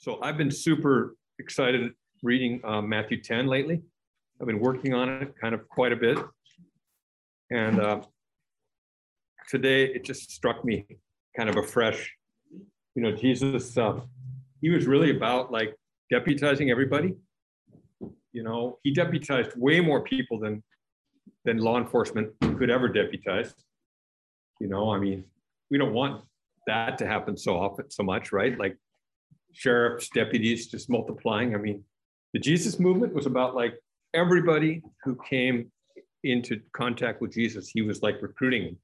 So I've been super excited reading uh, Matthew 10 lately. I've been working on it kind of quite a bit. And uh, today it just struck me kind of afresh. You know, Jesus, uh, he was really about like deputizing everybody. You know, he deputized way more people than than law enforcement could ever deputize. You know, I mean, we don't want that to happen so often, so much, right? Like sheriffs, deputies just multiplying. I mean, the Jesus movement was about like everybody who came into contact with Jesus, he was like recruiting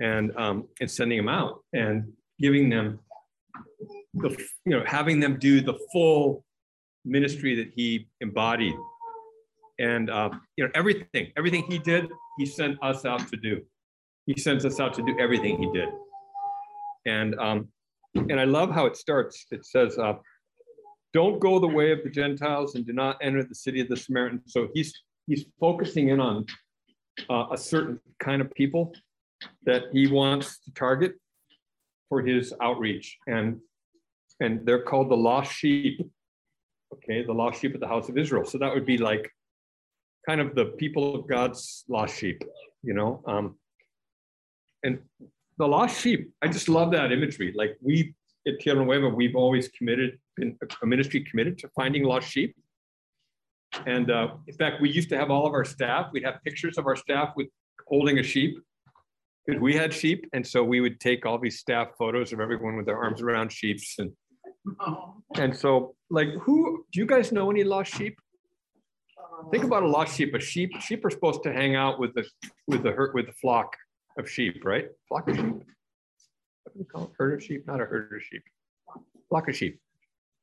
and um, and sending them out and giving them the you know having them do the full ministry that he embodied. And uh, you know everything everything he did he sent us out to do. He sends us out to do everything he did. And um, and I love how it starts. It says, uh, "Don't go the way of the Gentiles and do not enter the city of the Samaritans." So he's he's focusing in on uh, a certain kind of people that he wants to target for his outreach, and and they're called the lost sheep. Okay, the lost sheep of the house of Israel. So that would be like kind of the people of God's lost sheep, you know. Um, and the lost sheep. I just love that imagery. Like we at Tierra Nueva, we've always committed, been a ministry committed to finding lost sheep. And uh, in fact, we used to have all of our staff, we'd have pictures of our staff with holding a sheep because we had sheep. And so we would take all these staff photos of everyone with their arms around sheep. And, and so like, who, do you guys know any lost sheep? Think about a lost sheep. A sheep, sheep are supposed to hang out with the, with the herd, with the flock of sheep, right? Flock of sheep. What do you call it? Herd of sheep? Not a herd of sheep. Flock of sheep.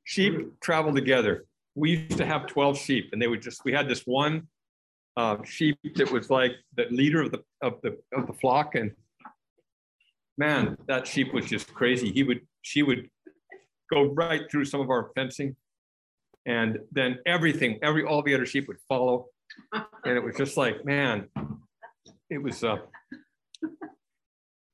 Sheep travel together. We used to have 12 sheep, and they would just, we had this one uh, sheep that was like the leader of the of the of the flock. And man, that sheep was just crazy. He would, she would go right through some of our fencing. And then everything, every all the other sheep would follow. And it was just like, man, it was uh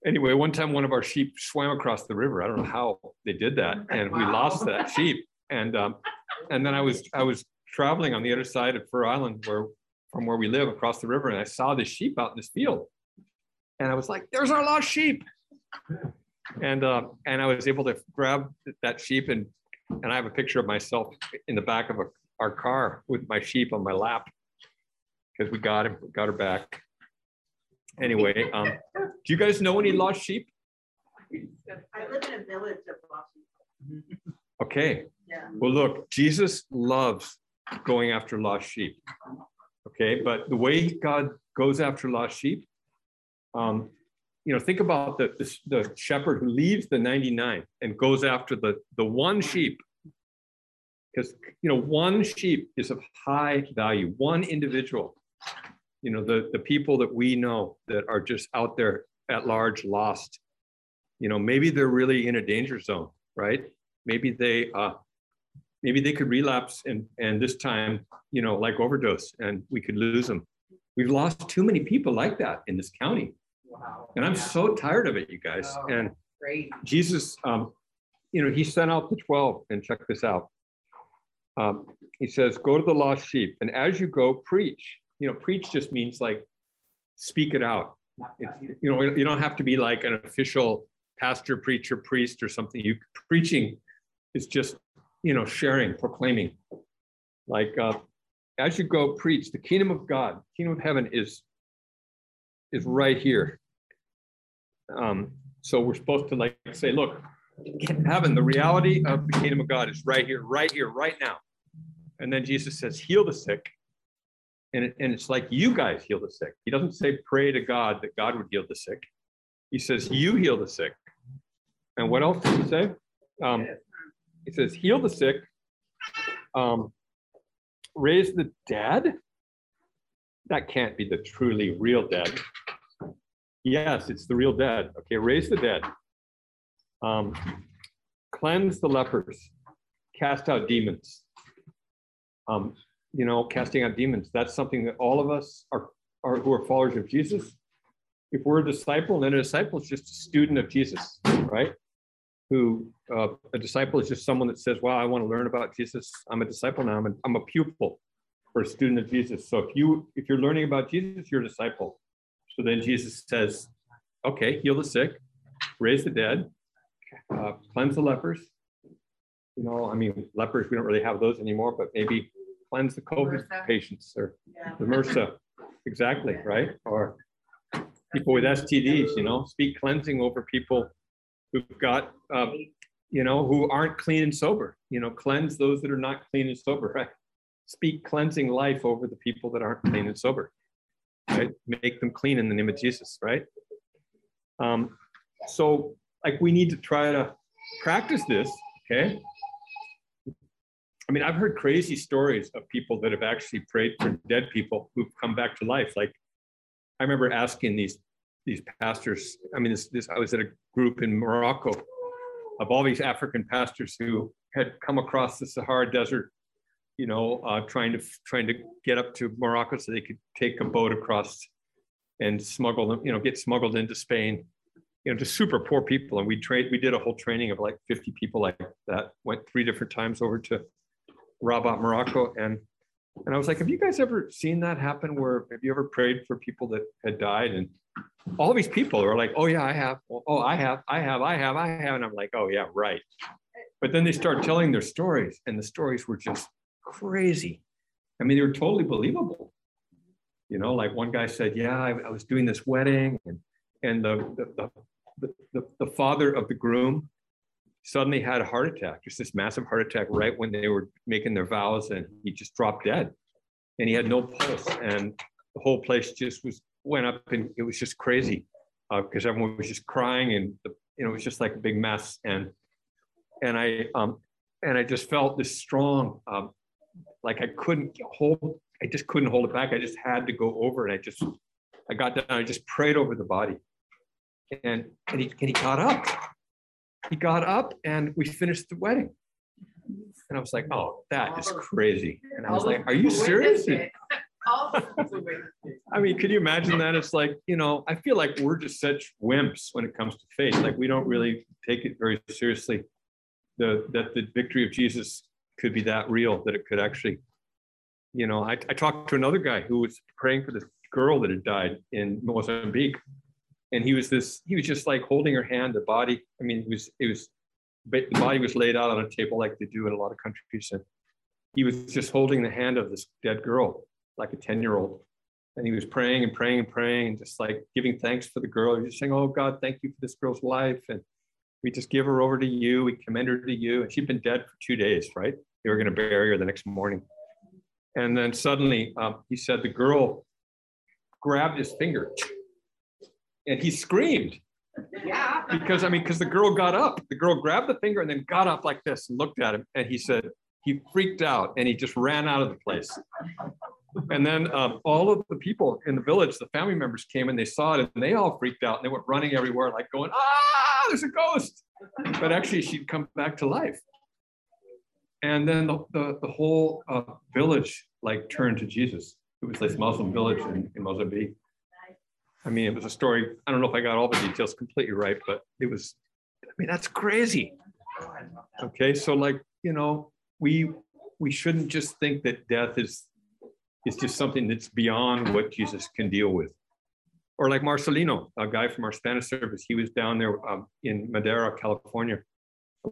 anyway, one time one of our sheep swam across the river. I don't know how they did that, and we lost that sheep. And um, and then I was I was traveling on the other side of Fir Island, where from where we live across the river, and I saw this sheep out in this field, and I was like, "There's our lost sheep!" And uh, and I was able to grab that sheep, and and I have a picture of myself in the back of a, our car with my sheep on my lap because we got him, got her back anyway, um, do you guys know any lost sheep? I live in a village of lost sheep. Okay. Yeah. Well, look, Jesus loves going after lost sheep. Okay, but the way God goes after lost sheep, um, you know, think about the, the, the shepherd who leaves the 99 and goes after the, the one sheep. Because, you know, one sheep is of high value, one individual you know the the people that we know that are just out there at large lost. You know maybe they're really in a danger zone right? Maybe they uh maybe they could relapse and and this time you know like overdose and we could lose them. We've lost too many people like that in this county. Wow. and i'm yeah. so tired of it you guys. Oh, and great. jesus um you know he sent out the 12 and check this out. Um, he says go to the lost sheep and as you go preach you know, preach just means like speak it out. You know, you don't have to be like an official pastor, preacher, priest, or something. You preaching is just, you know, sharing, proclaiming. Like uh, as you go preach, the kingdom of God, kingdom of heaven is is right here. Um, so we're supposed to like say, look, heaven, the reality of the kingdom of God is right here, right here, right now. And then Jesus says, heal the sick, and, it, and it's like you guys heal the sick. He doesn't say pray to God that God would heal the sick. He says you heal the sick. And what else does he say? Um, he says heal the sick, um, raise the dead. That can't be the truly real dead. Yes, it's the real dead. Okay, raise the dead. Um, cleanse the lepers, cast out demons. Um, you know, casting out demons. That's something that all of us are, are who are followers of Jesus. If we're a disciple, then a disciple is just a student of Jesus, right? who uh, a disciple is just someone that says, "Wow, I want to learn about Jesus. I'm a disciple now. I'm a, I'm a pupil or a student of Jesus." So if you if you're learning about Jesus, you're a disciple. So then Jesus says, "Okay, heal the sick, raise the dead, uh, cleanse the lepers." You know, I mean, lepers we don't really have those anymore, but maybe cleanse the COVID MRSA. patients or Yeah. the MRSA, exactly, right? Or people with STDs, you know, speak cleansing over people who've got, uh, you know, who aren't clean and sober. You know, cleanse those that are not clean and sober, right? Speak cleansing life over the people that aren't clean and sober, right? Make them clean in the name of Jesus, right? Um, so, like, we need to try to practice this, okay? I mean, I've heard crazy stories of people that have actually prayed for dead people who've come back to life. Like, I remember asking these these pastors. I mean, this, this I was at a group in Morocco of all these African pastors who had come across the Sahara Desert, you know, uh, trying to trying to get up to Morocco so they could take a boat across and smuggle them, you know, get smuggled into Spain. You know, just super poor people. And we trained, we did a whole training of like 50 people like that. Went three different times over to Rabat, Morocco, and and I was like, have you guys ever seen that happen? Where have you ever prayed for people that had died? And all these people are like, oh yeah, I have. Oh, oh, I have. I have. I have. I have. And I'm like, oh yeah, right. But then they start telling their stories, and the stories were just crazy. I mean, they were totally believable. You know, like one guy said, yeah, I, I was doing this wedding, and and the, the the, the, the father of the groom suddenly had a heart attack, just this massive heart attack right when they were making their vows, and he just dropped dead. And he had no pulse, and the whole place just was went up, and it was just crazy because everyone was just crying, and the, you know it was just like a big mess. And and I um and I just felt this strong, um, like I couldn't hold, I just couldn't hold it back. I just had to go over, and I just I got down, I just prayed over the body, and and he and he got up he got up and we finished the wedding. And I was like, oh, that is crazy. And I was like, are you serious? I mean, could you imagine that? It's like, you know, I feel like we're just such wimps when it comes to faith. Like we don't really take it very seriously. The that the victory of Jesus could be that real, that it could actually, you know, I, I talked to another guy who was praying for this girl that had died in Mozambique and he was this he was just like holding her hand the body i mean it was it was the body was laid out on a table like they do in a lot of countries. And he was just holding the hand of this dead girl like a 10 year old and he was praying and praying and praying and just like giving thanks for the girl. He was saying oh god thank you for this girl's life. And we just give her over to you. We commend her to you. And she'd been dead for two days right? They were going to bury her the next morning. And then suddenly um, he said the girl grabbed his finger and he screamed Yeah. because I mean, because the girl got up, the girl grabbed the finger and then got up like this and looked at him, and he said he freaked out and he just ran out of the place. And then um, all of the people in the village, the family members came and they saw it and they all freaked out and they went running everywhere, like going, "Ah, there's a ghost!" But actually, she'd come back to life. And then the the, the whole uh, village like turned to Jesus. It was this Muslim village in, in Mozambique. I mean, it was a story. I don't know if I got all the details completely right, but it was, I mean, that's crazy. Okay. So like, you know, we, we shouldn't just think that death is, is just something that's beyond what Jesus can deal with. Or like Marcelino, a guy from our Spanish service, he was down there um, in Madera, California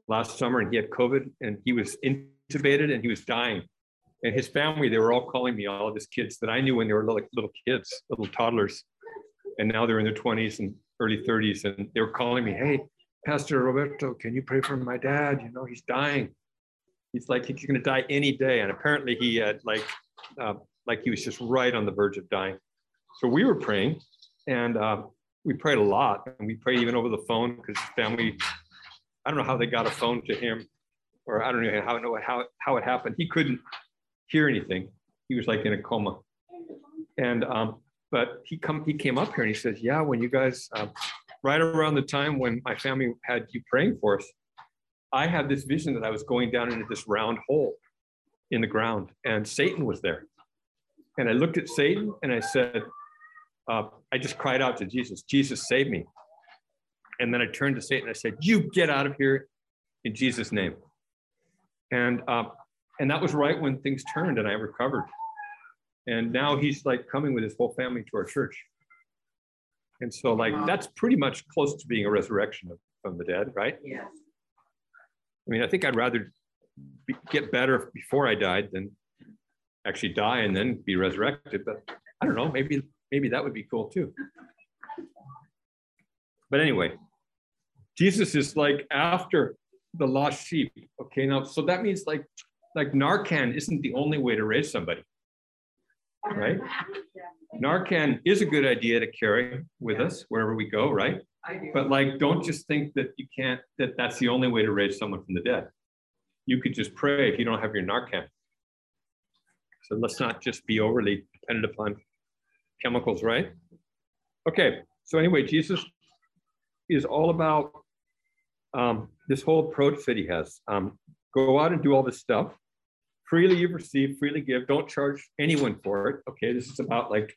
last summer and he had COVID and he was intubated and he was dying. And his family, they were all calling me, all of his kids that I knew when they were little, little kids, little toddlers and now they're in their 20s and early 30s and they were calling me hey pastor roberto can you pray for my dad? You know he's dying. He's like he's going to die any day. And apparently he had like uh, like he was just right on the verge of dying. So we were praying and uh, we prayed a lot and we prayed even over the phone because his family i don't know how they got a phone to him or i don't know how know how, how it happened. He couldn't hear anything. He was like in a coma. And um, but he come he came up here and he says, yeah, when you guys uh, right around the time when my family had you praying for us, I had this vision that I was going down into this round hole in the ground, and Satan was there. And I looked at Satan and I said, uh, I just cried out to Jesus, Jesus, save me. And then I turned to Satan and I said, You get out of here in Jesus' name. And uh, and that was right when things turned and I recovered. And now he's like coming with his whole family to our church. And so like that's pretty much close to being a resurrection of, from the dead, right? Yes. I mean, I think I'd rather be, get better before I died than actually die and then be resurrected. But I don't know, maybe maybe that would be cool too. But anyway, Jesus is like after the lost sheep. Okay, now so that means like like Narcan isn't the only way to raise somebody, right? Narcan is a good idea to carry with us wherever we go, right? But like, don't just think that you can't, that that's the only way to raise someone from the dead. You could just pray if you don't have your Narcan. So let's not just be overly dependent upon chemicals, right? Okay, so anyway, Jesus is all about um, this whole approach that he has. Um, go out and do all this stuff. Freely you've received, freely give. Don't charge anyone for it. Okay, this is about like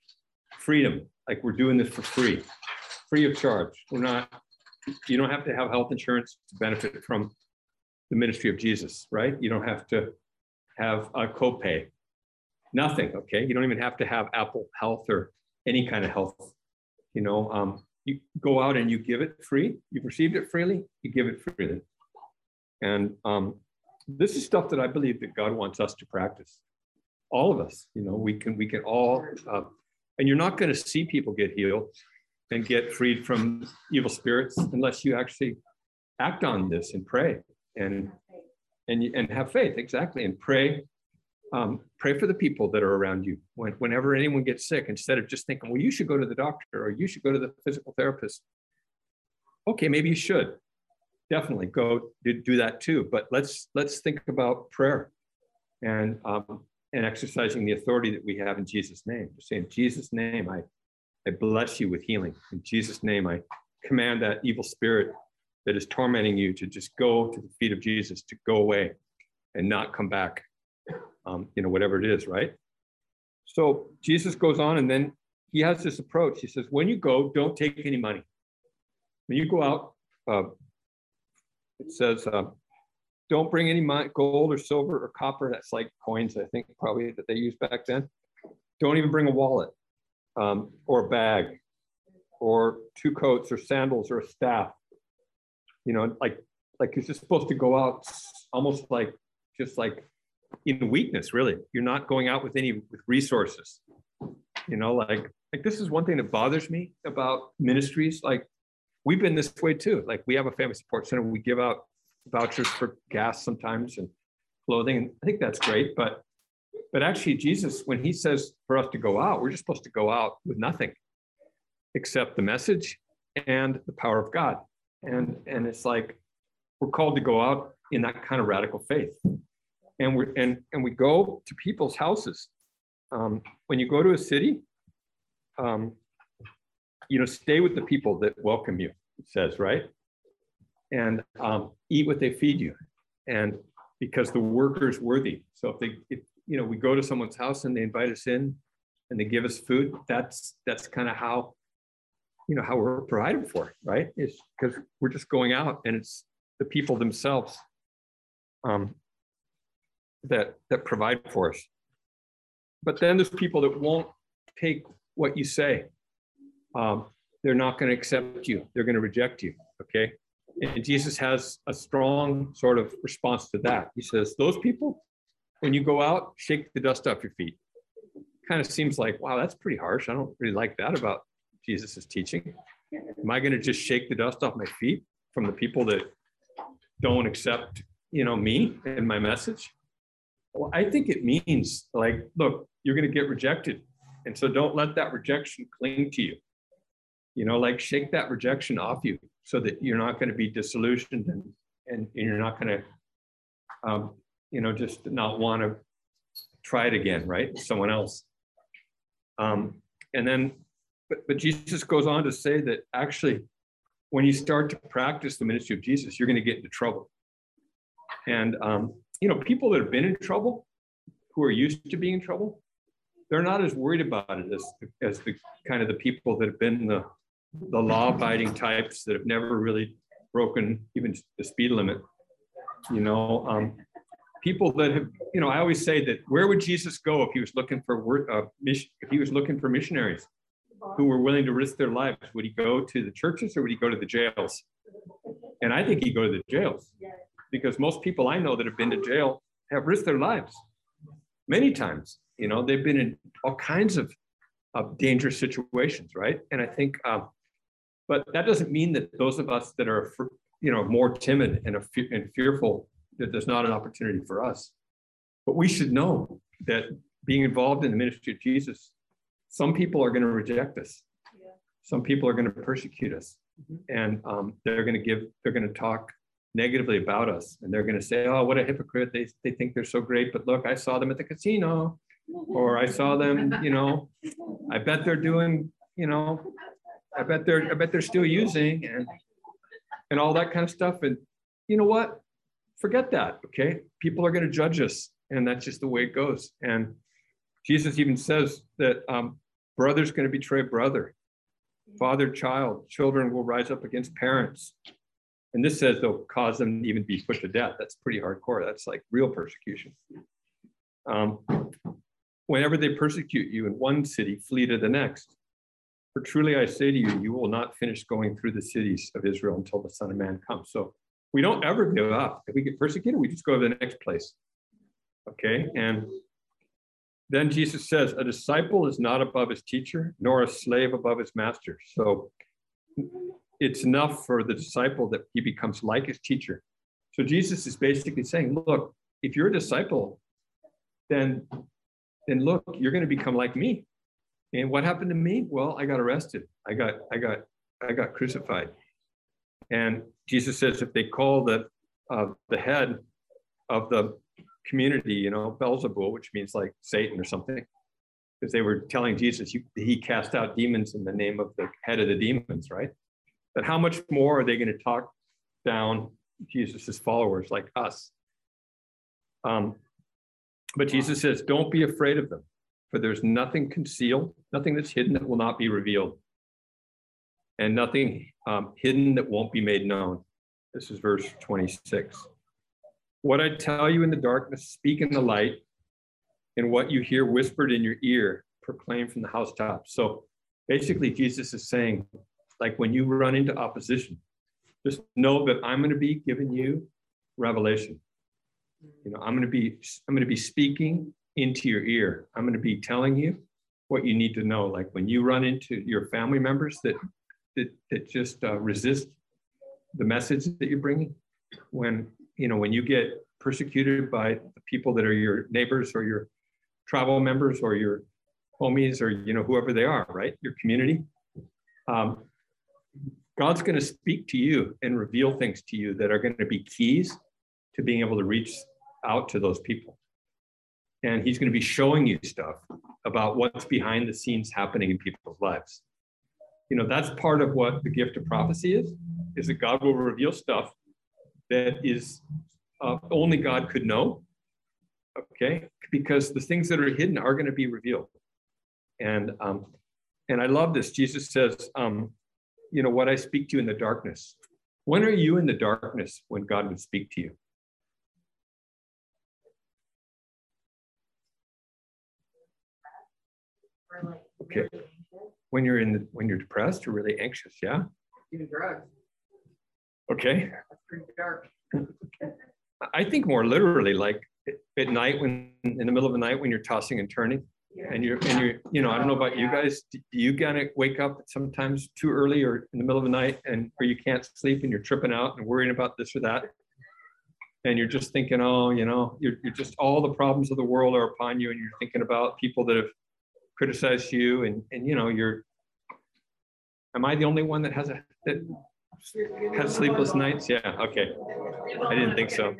freedom. Like we're doing this for free, free of charge. We're not, you don't have to have health insurance to benefit from the ministry of Jesus, right? You don't have to have a copay. Nothing, okay? You don't even have to have Apple Health or any kind of health. You know, um, you go out and you give it free. You've received it freely, you give it freely. And um, this is stuff that I believe that God wants us to practice. All of us, you know, we can we can all, uh, and you're not going to see people get healed and get freed from evil spirits unless you actually act on this and pray and and and have faith exactly and pray um, pray for the people that are around you when, whenever anyone gets sick instead of just thinking well you should go to the doctor or you should go to the physical therapist okay maybe you should definitely go do that too. But let's let's think about prayer and um, and exercising the authority that we have in jesus name. Just saying jesus name i i bless you with healing. In jesus name i command that evil spirit that is tormenting you to just go to the feet of jesus to go away and not come back um, you know whatever it is right? So jesus goes on and then he has this approach. He says when you go don't take any money. When you go out uh, it says, uh, don't bring any gold or silver or copper. That's like coins, I think, probably that they used back then. Don't even bring a wallet um, or a bag or two coats or sandals or a staff. You know, like like you're just supposed to go out almost like just like in weakness, really. You're not going out with any with resources. You know, like like this is one thing that bothers me about ministries. Like we've been this way too. Like we have a family support center. We give out vouchers for gas sometimes and clothing. And I think that's great. But but actually, Jesus, when he says for us to go out, we're just supposed to go out with nothing except the message and the power of God. And and it's like we're called to go out in that kind of radical faith. And we're and and we go to people's houses. Um, when you go to a city, um, you know, stay with the people that welcome you, it says, right? And um, eat what they feed you. And because the worker's worthy. So if they, if, you know, we go to someone's house and they invite us in and they give us food, that's, that's kind of how, you know, how we're provided for, right? It's because we're just going out and it's the people themselves um, that, that provide for us. But then there's people that won't take what you say um, they're not going to accept you. They're going to reject you. Okay. And Jesus has a strong sort of response to that. He says, Those people, when you go out, shake the dust off your feet. Kind of seems like, wow, that's pretty harsh. I don't really like that about Jesus's teaching. Am I going to just shake the dust off my feet from the people that don't accept, you know, me and my message? Well, I think it means like, look, you're going to get rejected. And so don't let that rejection cling to you you know like shake that rejection off you so that you're not going to be disillusioned and and you're not going to um, you know just not want to try it again right? Someone else. Um, and then but, but jesus goes on to say that actually when you start to practice the ministry of jesus you're going to get into trouble. And um, you know people that have been in trouble who are used to being in trouble they're not as worried about it as, as the kind of the people that have been the the law abiding types that have never really broken even the speed limit. You know, um, people that have, you know, I always say that where would Jesus go if he was looking for work, uh, mission, if he was looking for missionaries who were willing to risk their lives? Would he go to the churches or would he go to the jails? And I think he'd go to the jails because most people I know that have been to jail have risked their lives many times. You know, they've been in all kinds of, of dangerous situations, right? And I think, um, but that doesn't mean that those of us that are, you know, more timid and, and fearful that there's not an opportunity for us. But we should know that being involved in the ministry of Jesus, some people are going to reject us. Yeah. Some people are going to persecute us. Mm-hmm. And um, they're going to give, they're going to talk negatively about us. And they're going to say, oh, what a hypocrite. They, they think they're so great. But look, I saw them at the casino. Or I saw them, you know, I bet they're doing, you know, I bet they're, I bet they're still using and, and all that kind of stuff. And you know what? forget that. Okay. People are going to judge us, and that's just the way it goes. And Jesus even says that um, brother's going to betray brother, father, child, children will rise up against parents. And this says they'll cause them to even be put to death. That's pretty hardcore. That's like real persecution. Um, whenever they persecute you in one city, flee to the next. For truly I say to you, you will not finish going through the cities of Israel until the Son of Man comes. So we don't ever give up. If we get persecuted, we just go to the next place. Okay. And then Jesus says, a disciple is not above his teacher, nor a slave above his master. So it's enough for the disciple that he becomes like his teacher. So Jesus is basically saying, look, if you're a disciple, then then look, you're going to become like me. And what happened to me? Well, I got arrested. I got I got I got crucified. And Jesus says if they call the uh, the head of the community, you know, Beelzebul, which means like Satan or something, because they were telling Jesus you, he cast out demons in the name of the head of the demons, right? But how much more are they going to talk down Jesus's followers like us? Um, but Jesus says, don't be afraid of them, for there's nothing concealed, nothing that's hidden that will not be revealed, and nothing um, hidden that won't be made known. This is verse 26. What I tell you in the darkness, speak in the light, and what you hear whispered in your ear, proclaim from the housetops. So basically, Jesus is saying, like when you run into opposition, just know that I'm going to be giving you revelation. You know, I'm going to be I'm going to be speaking into your ear. I'm going to be telling you what you need to know. Like when you run into your family members that that, that just uh, resist the message that you're bringing when you know when you get persecuted by the people that are your neighbors or your travel members or your homies or you know whoever they are right your community um, god's going to speak to you and reveal things to you that are going to be keys to being able to reach out to those people and he's going to be showing you stuff about what's behind the scenes happening in people's lives. You know that's part of what the gift of prophecy is is that god will reveal stuff that is uh, only god could know okay? Because the things that are hidden are going to be revealed. And um, and i love this. Jesus says um, you know what i speak to you in the darkness. When are you in the darkness when god would speak to you okay when you're in the, when you're depressed or really anxious, yeah? Do drugs. Okay. That's pretty dark. I think more literally, like at night when in the middle of the night when you're tossing and turning. Yeah. And you're and you're, you know, I don't know about you guys. Do you of wake up sometimes too early or in the middle of the night and or you can't sleep and you're tripping out and worrying about this or that? And you're just thinking, oh, you know, you're, you're just all the problems of the world are upon you, and you're thinking about people that have criticize you and and you know you're am i the only one that has a that has sleepless nights? Yeah okay. I didn't think so.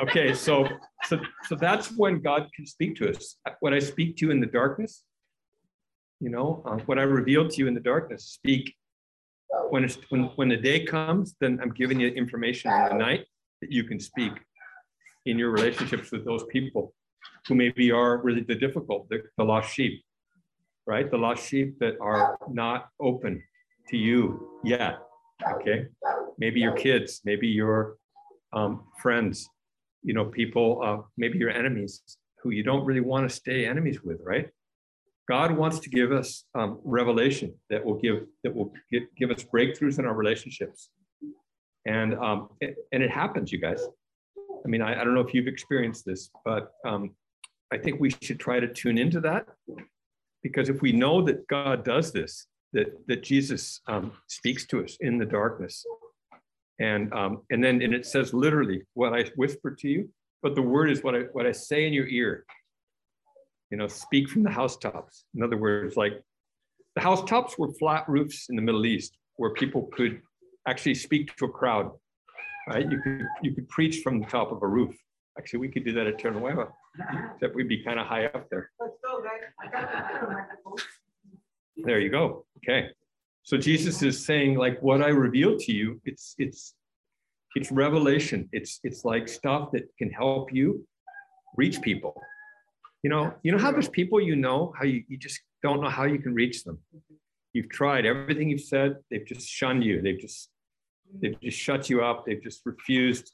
Okay so so so that's when god can speak to us. When i speak to you in the darkness you know uh, what i reveal to you in the darkness speak. When it's when when the day comes then i'm giving you information in the night that you can speak in your relationships with those people who maybe are really the difficult, the, the lost sheep, right? The lost sheep that are not open to you yet. Okay. Maybe your kids, maybe your um, friends, you know, people, uh, maybe your enemies who you don't really want to stay enemies with, right? God wants to give us um, revelation that will give that will give, give us breakthroughs in our relationships, and um, it, and it happens, you guys. I mean, I, I don't know if you've experienced this, but um, I think we should try to tune into that because if we know that God does this, that that Jesus um, speaks to us in the darkness, and um, and then and it says literally what I whisper to you, but the word is what I what I say in your ear you know, speak from the housetops. In other words, like the housetops were flat roofs in the Middle East where people could actually speak to a crowd, right? You could you could preach from the top of a roof. Actually, we could do that at Tierra Nueva, except we'd be kind of high up there. Let's go, guys. There you go. Okay. So Jesus is saying, like, what I revealed to you, it's it's it's revelation. It's it's like stuff that can help you reach people you know, you know how there's people you know, how you, you just don't know how you can reach them. You've tried everything you've said, they've just shunned you. They've just they've just shut you up. They've just refused.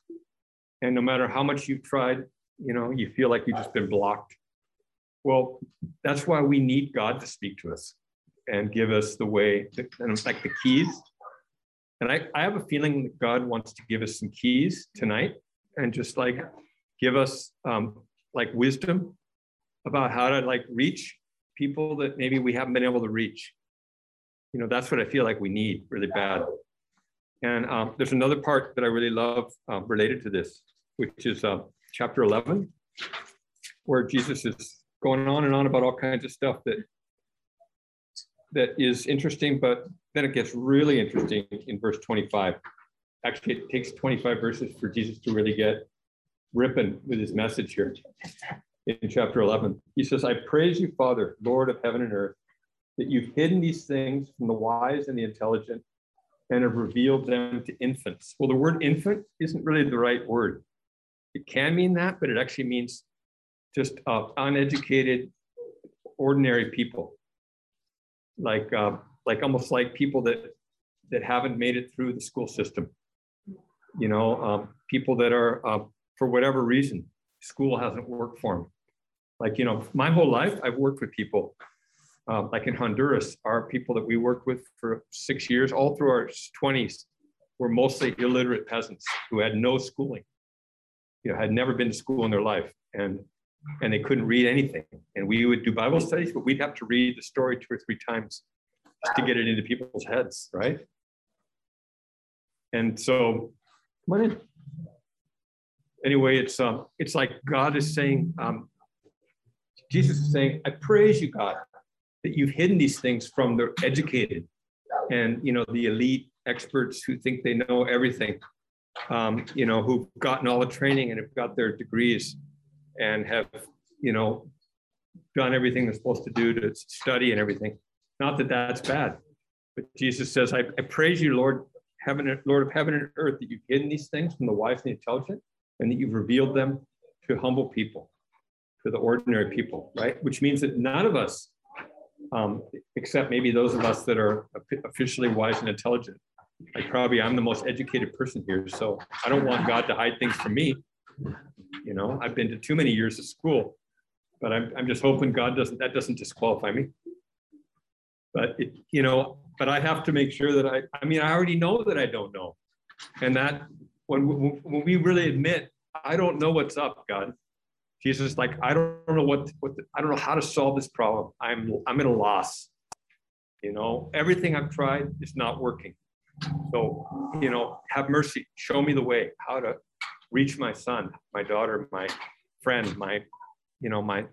And no matter how much you've tried, you know, you feel like you've just been blocked. Well, that's why we need God to speak to us and give us the way, and it's like the keys. And I, I have a feeling that God wants to give us some keys tonight and just like give us um, like wisdom about how to like reach people that maybe we haven't been able to reach. You know, that's what I feel like we need really bad. And um, there's another part that I really love um, related to this, which is uh, chapter 11, where Jesus is going on and on about all kinds of stuff that that is interesting, but then it gets really interesting in verse 25. Actually, it takes 25 verses for Jesus to really get ripping with his message here in chapter 11. He says, I praise you, Father, Lord of heaven and earth, that you've hidden these things from the wise and the intelligent and have revealed them to infants. Well, the word infant isn't really the right word. It can mean that, but it actually means just uh, uneducated, ordinary people, like uh, like almost like people that that haven't made it through the school system. You know, um, people that are uh, for whatever reason school hasn't worked for them. Like, you know, my whole life, I've worked with people, uh, like in Honduras, our people that we worked with for six years, all through our 20s, were mostly illiterate peasants who had no schooling, you know, had never been to school in their life. And and they couldn't read anything. And we would do Bible studies, but we'd have to read the story two or three times to get it into people's heads, right? And so, come anyway, it's um, it's like God is saying, um, Jesus is saying, I praise you, God, that you've hidden these things from the educated and you know the elite experts who think they know everything, um, you know, who've gotten all the training and have got their degrees and have, you know, done everything they're supposed to do to study and everything. Not that that's bad, but Jesus says, I, I praise you, Lord, heaven, Lord of heaven and earth, that you've hidden these things from the wise and the intelligent and that you've revealed them to humble people, to the ordinary people, right? Which means that none of us, um, except maybe those of us that are officially wise and intelligent, like probably I'm the most educated person here, so I don't want God to hide things from me. You know, I've been to too many years of school, but I'm, I'm just hoping God doesn't, that doesn't disqualify me. But it, you know, but I have to make sure that I, I mean, I already know that I don't know. And that when, when we really admit, I don't know what's up, God. Jesus, like, I don't know what, what the, I don't know how to solve this problem. I'm, I'm at a loss. You know, everything I've tried is not working. So, you know, have mercy. Show me the way, how to reach my son, my daughter, my friend, my, you know, my,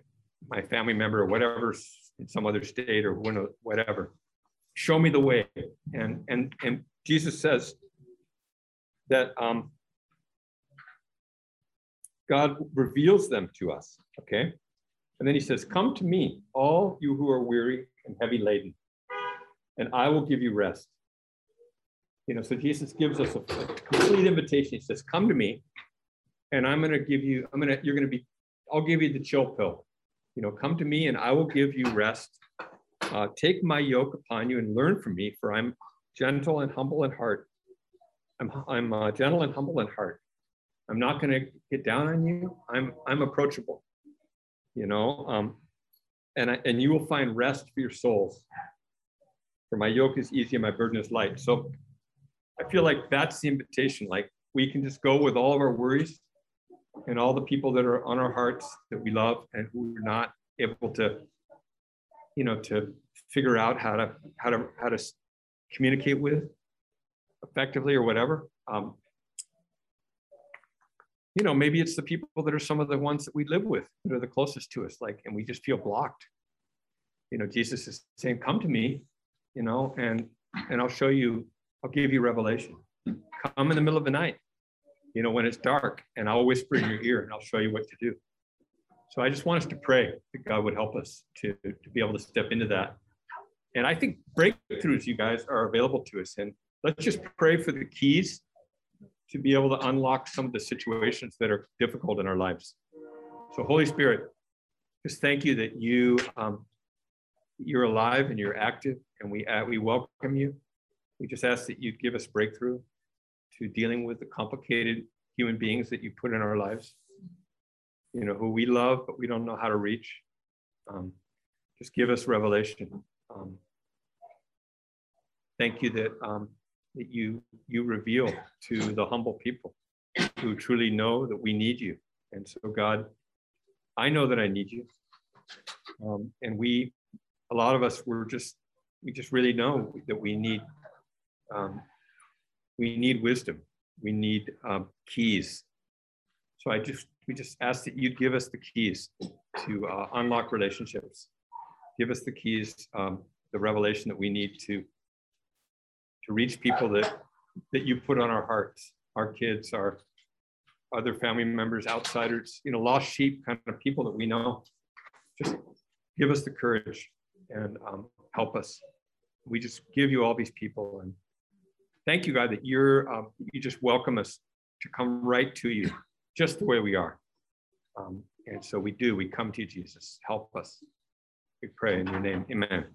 my family member or whatever in some other state or whatever. Show me the way. And, and, and Jesus says, that um, God reveals them to us, okay? And then he says, Come to me, all you who are weary and heavy laden, and I will give you rest. You know, so Jesus gives us a, complete invitation. He says, Come to me, and I'm going to give you, I'm going to, you're going to be, I'll give you the chill pill. You know, come to me and I will give you rest. Uh, take my yoke upon you and learn from me, for I'm gentle and humble in heart, I'm, I'm uh, gentle and humble in heart. I'm not going to get down on you. I'm I'm approachable. You know, um, and I, and you will find rest for your souls. For my yoke is easy and my burden is light. So I feel like that's the invitation. Like we can just go with all of our worries and all the people that are on our hearts that we love and who are not able to, you know, to figure out how to how to how to communicate with effectively or whatever. Um, you know, maybe it's the people that are some of the ones that we live with that are the closest to us, like, and we just feel blocked. You know, Jesus is saying, "Come to me," you know, and and I'll show you. I'll give you revelation. Come in the middle of the night, you know, when it's dark, and I'll whisper in your ear, and I'll show you what to do. So I just want us to pray that God would help us to to be able to step into that. And I think breakthroughs, you guys, are available to us, and let's just pray for the keys to be able to unlock some of the situations that are difficult in our lives. So, Holy Spirit, just thank you that you um, you're alive and you're active, and we uh, we welcome you. We just ask that you give us breakthrough to dealing with the complicated human beings that you put in our lives. You know who we love, but we don't know how to reach. Um, just give us revelation. Um, thank you that um, that you you reveal to the humble people who truly know that we need you. And so, God, I know that I need you. Um, and we, a lot of us, we're just we just really know that we need um, we need wisdom. We need um, keys. So I just we just ask that you give us the keys to uh, unlock relationships. Give us the keys, um, the revelation that we need to to reach people that that you put on our hearts, our kids, our other family members, outsiders, you know, lost sheep, kind of people that we know. Just give us the courage and um, help us. We just give you all these people and thank you, God, that you're um, you just welcome us to come right to you, just the way we are. Um, and so we do. We come to you, Jesus. Help us. We pray in your name. Amen.